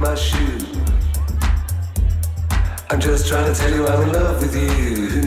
my shoe. I'm just trying to tell you I'm in love with you.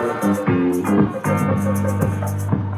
Thank you.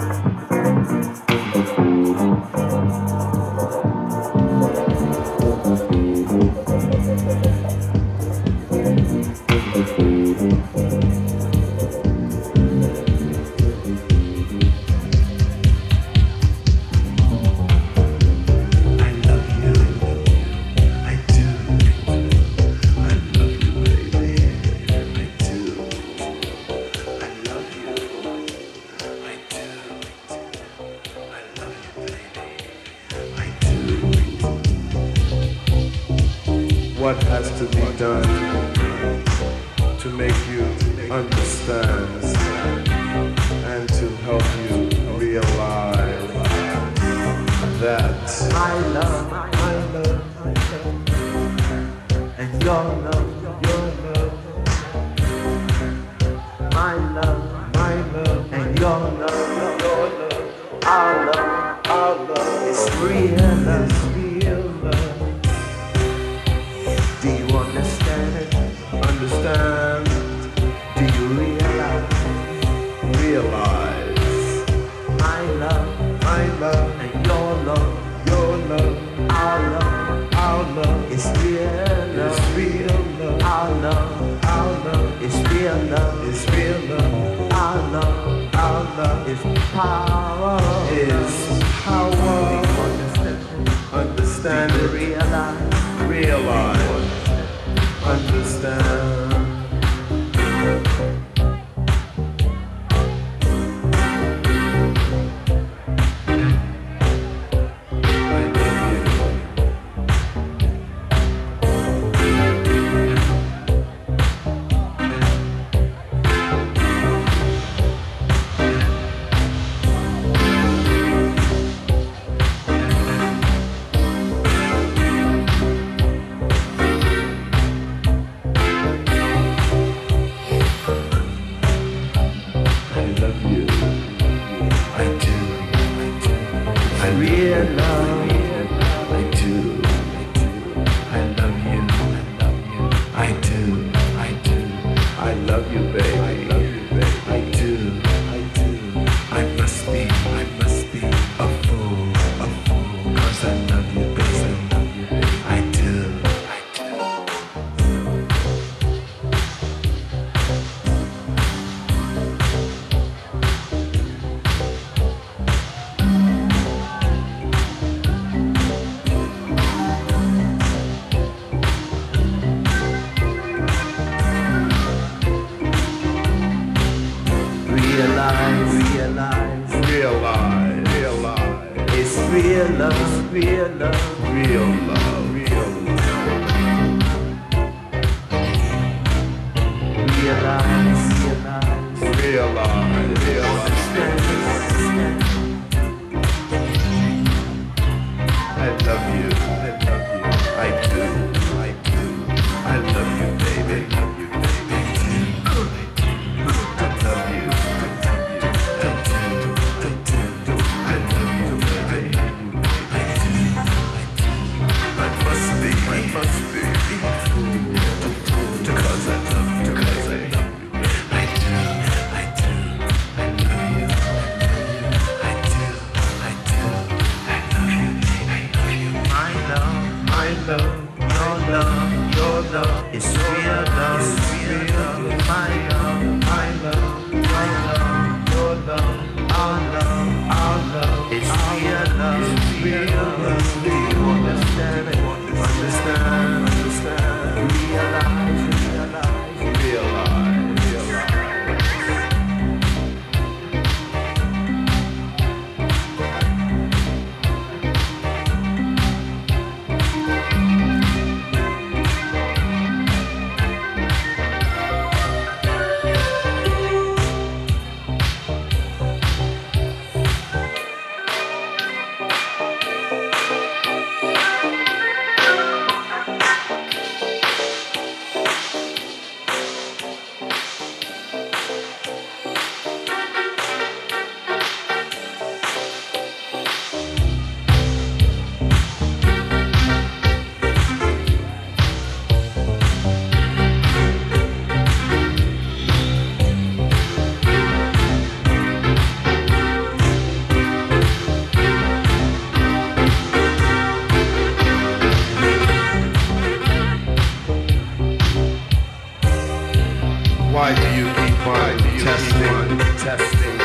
why do you keep on testing? Testing.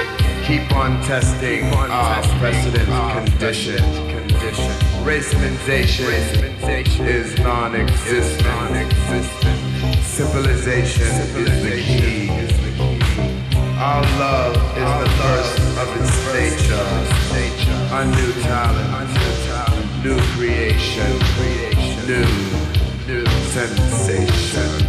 Keep on testing our precedent condition. Condition. Racialization is non-existent. Civilization is the key. Our love is the first of its nature. A new talent, new creation, new new sensation.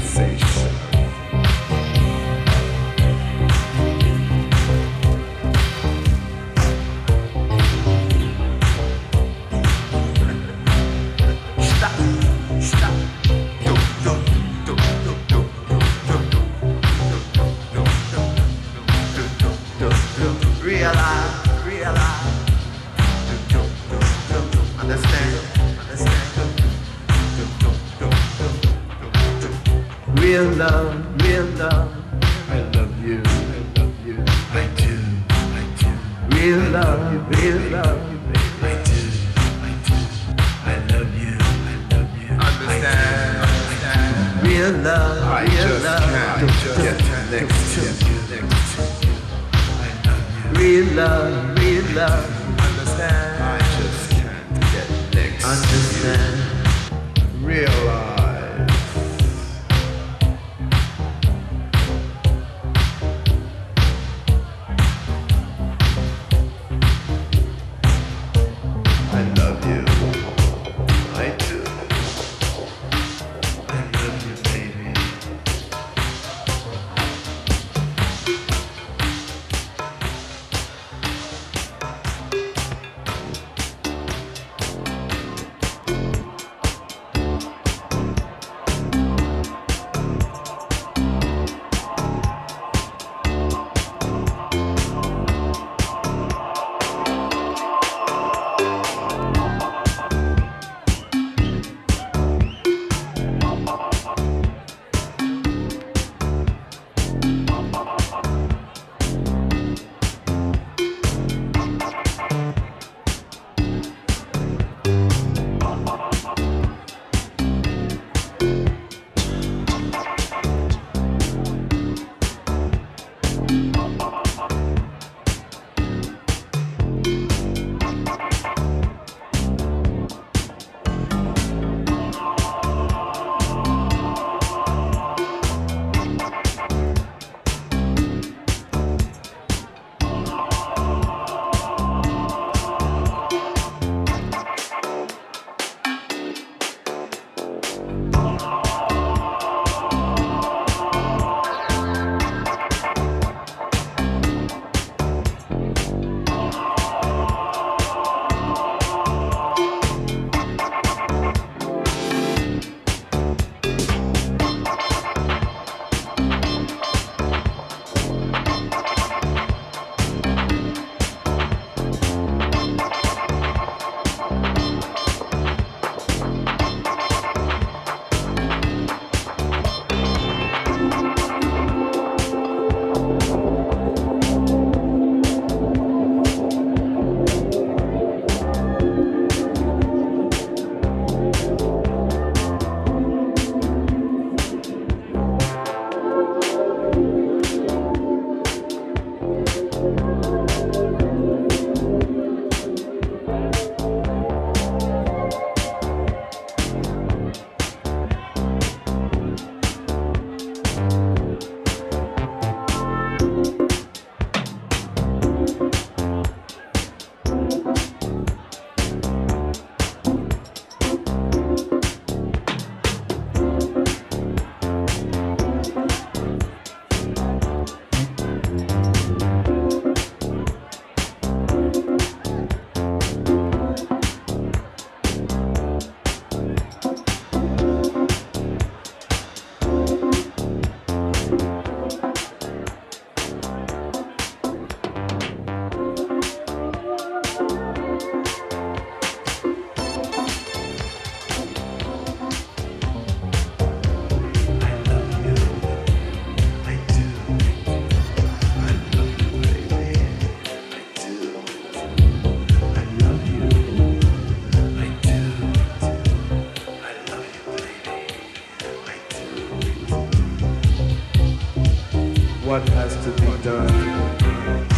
Be done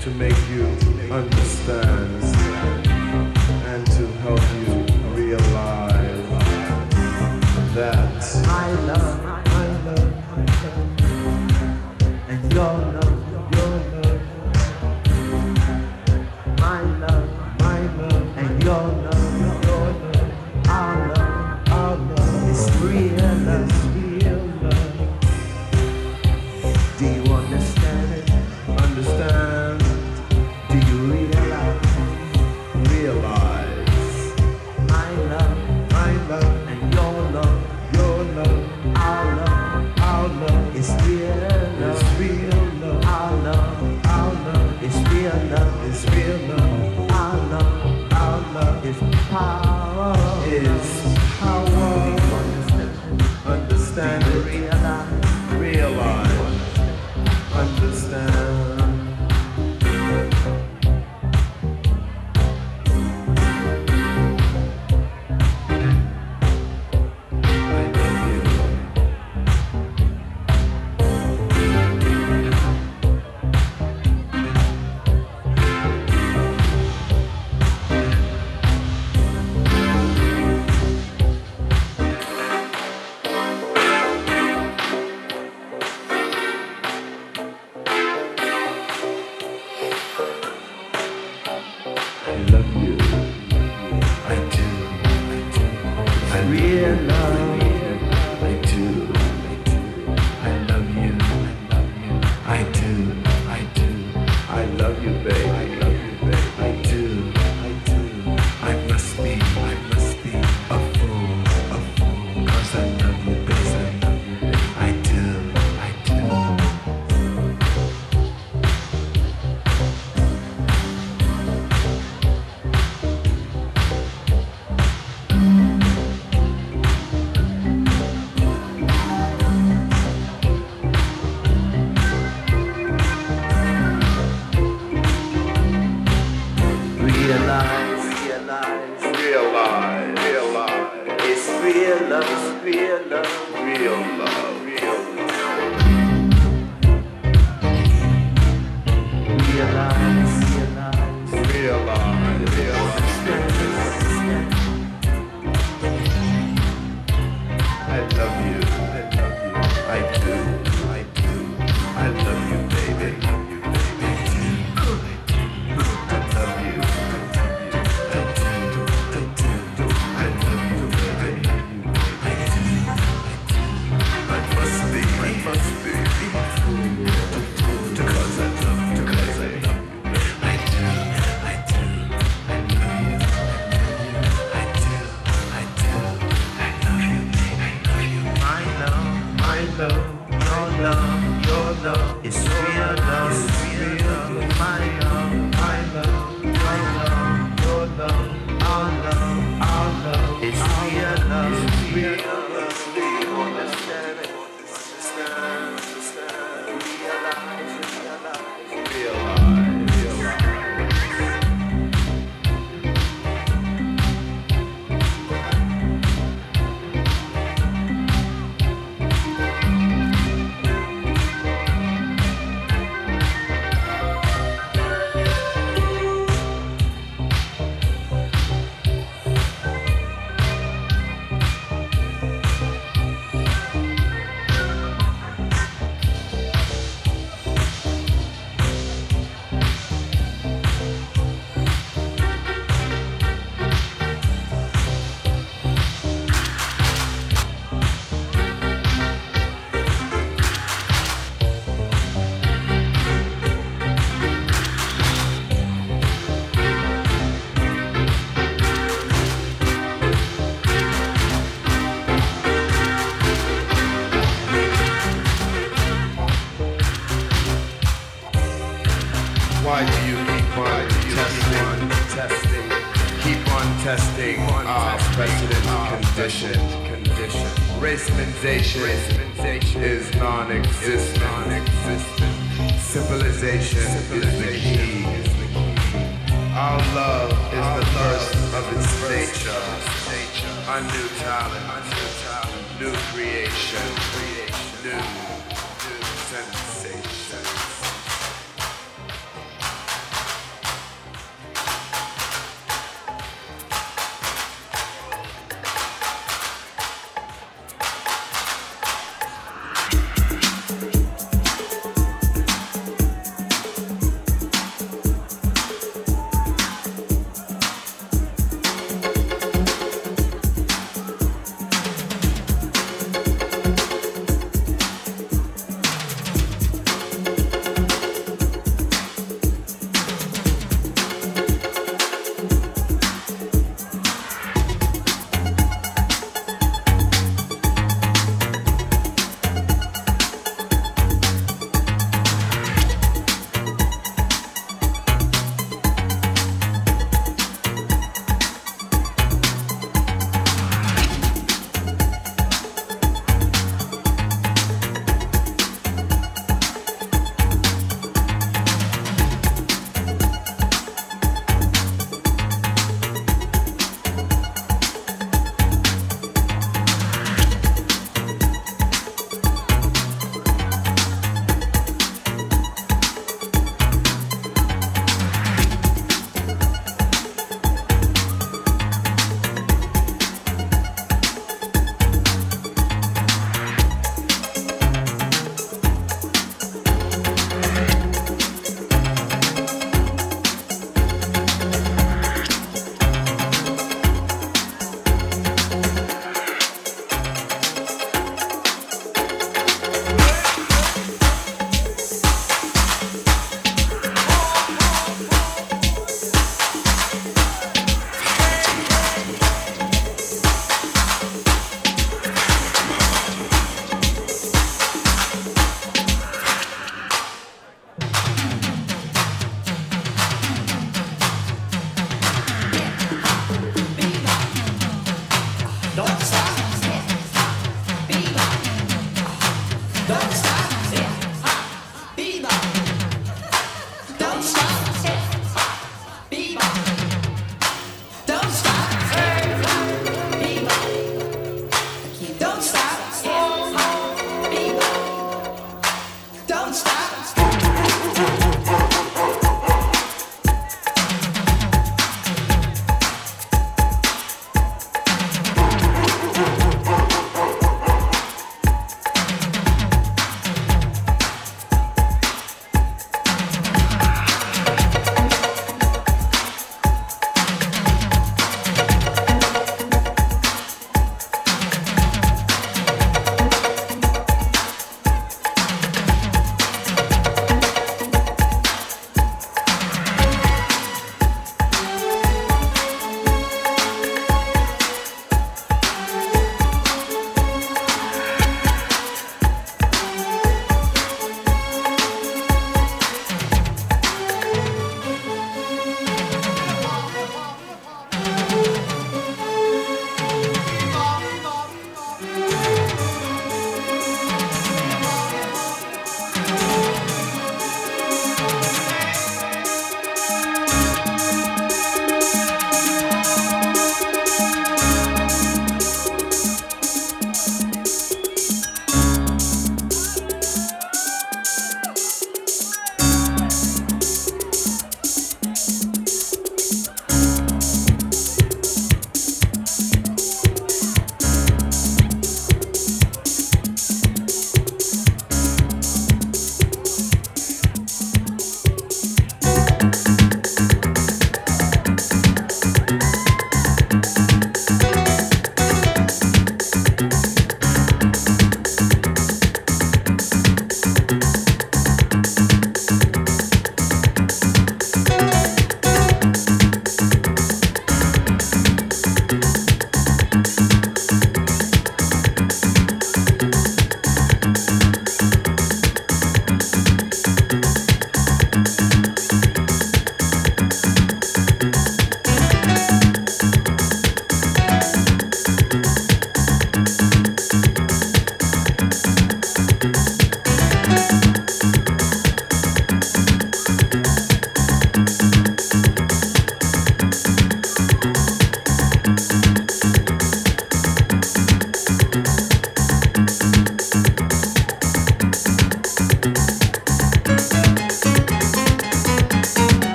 to make you understand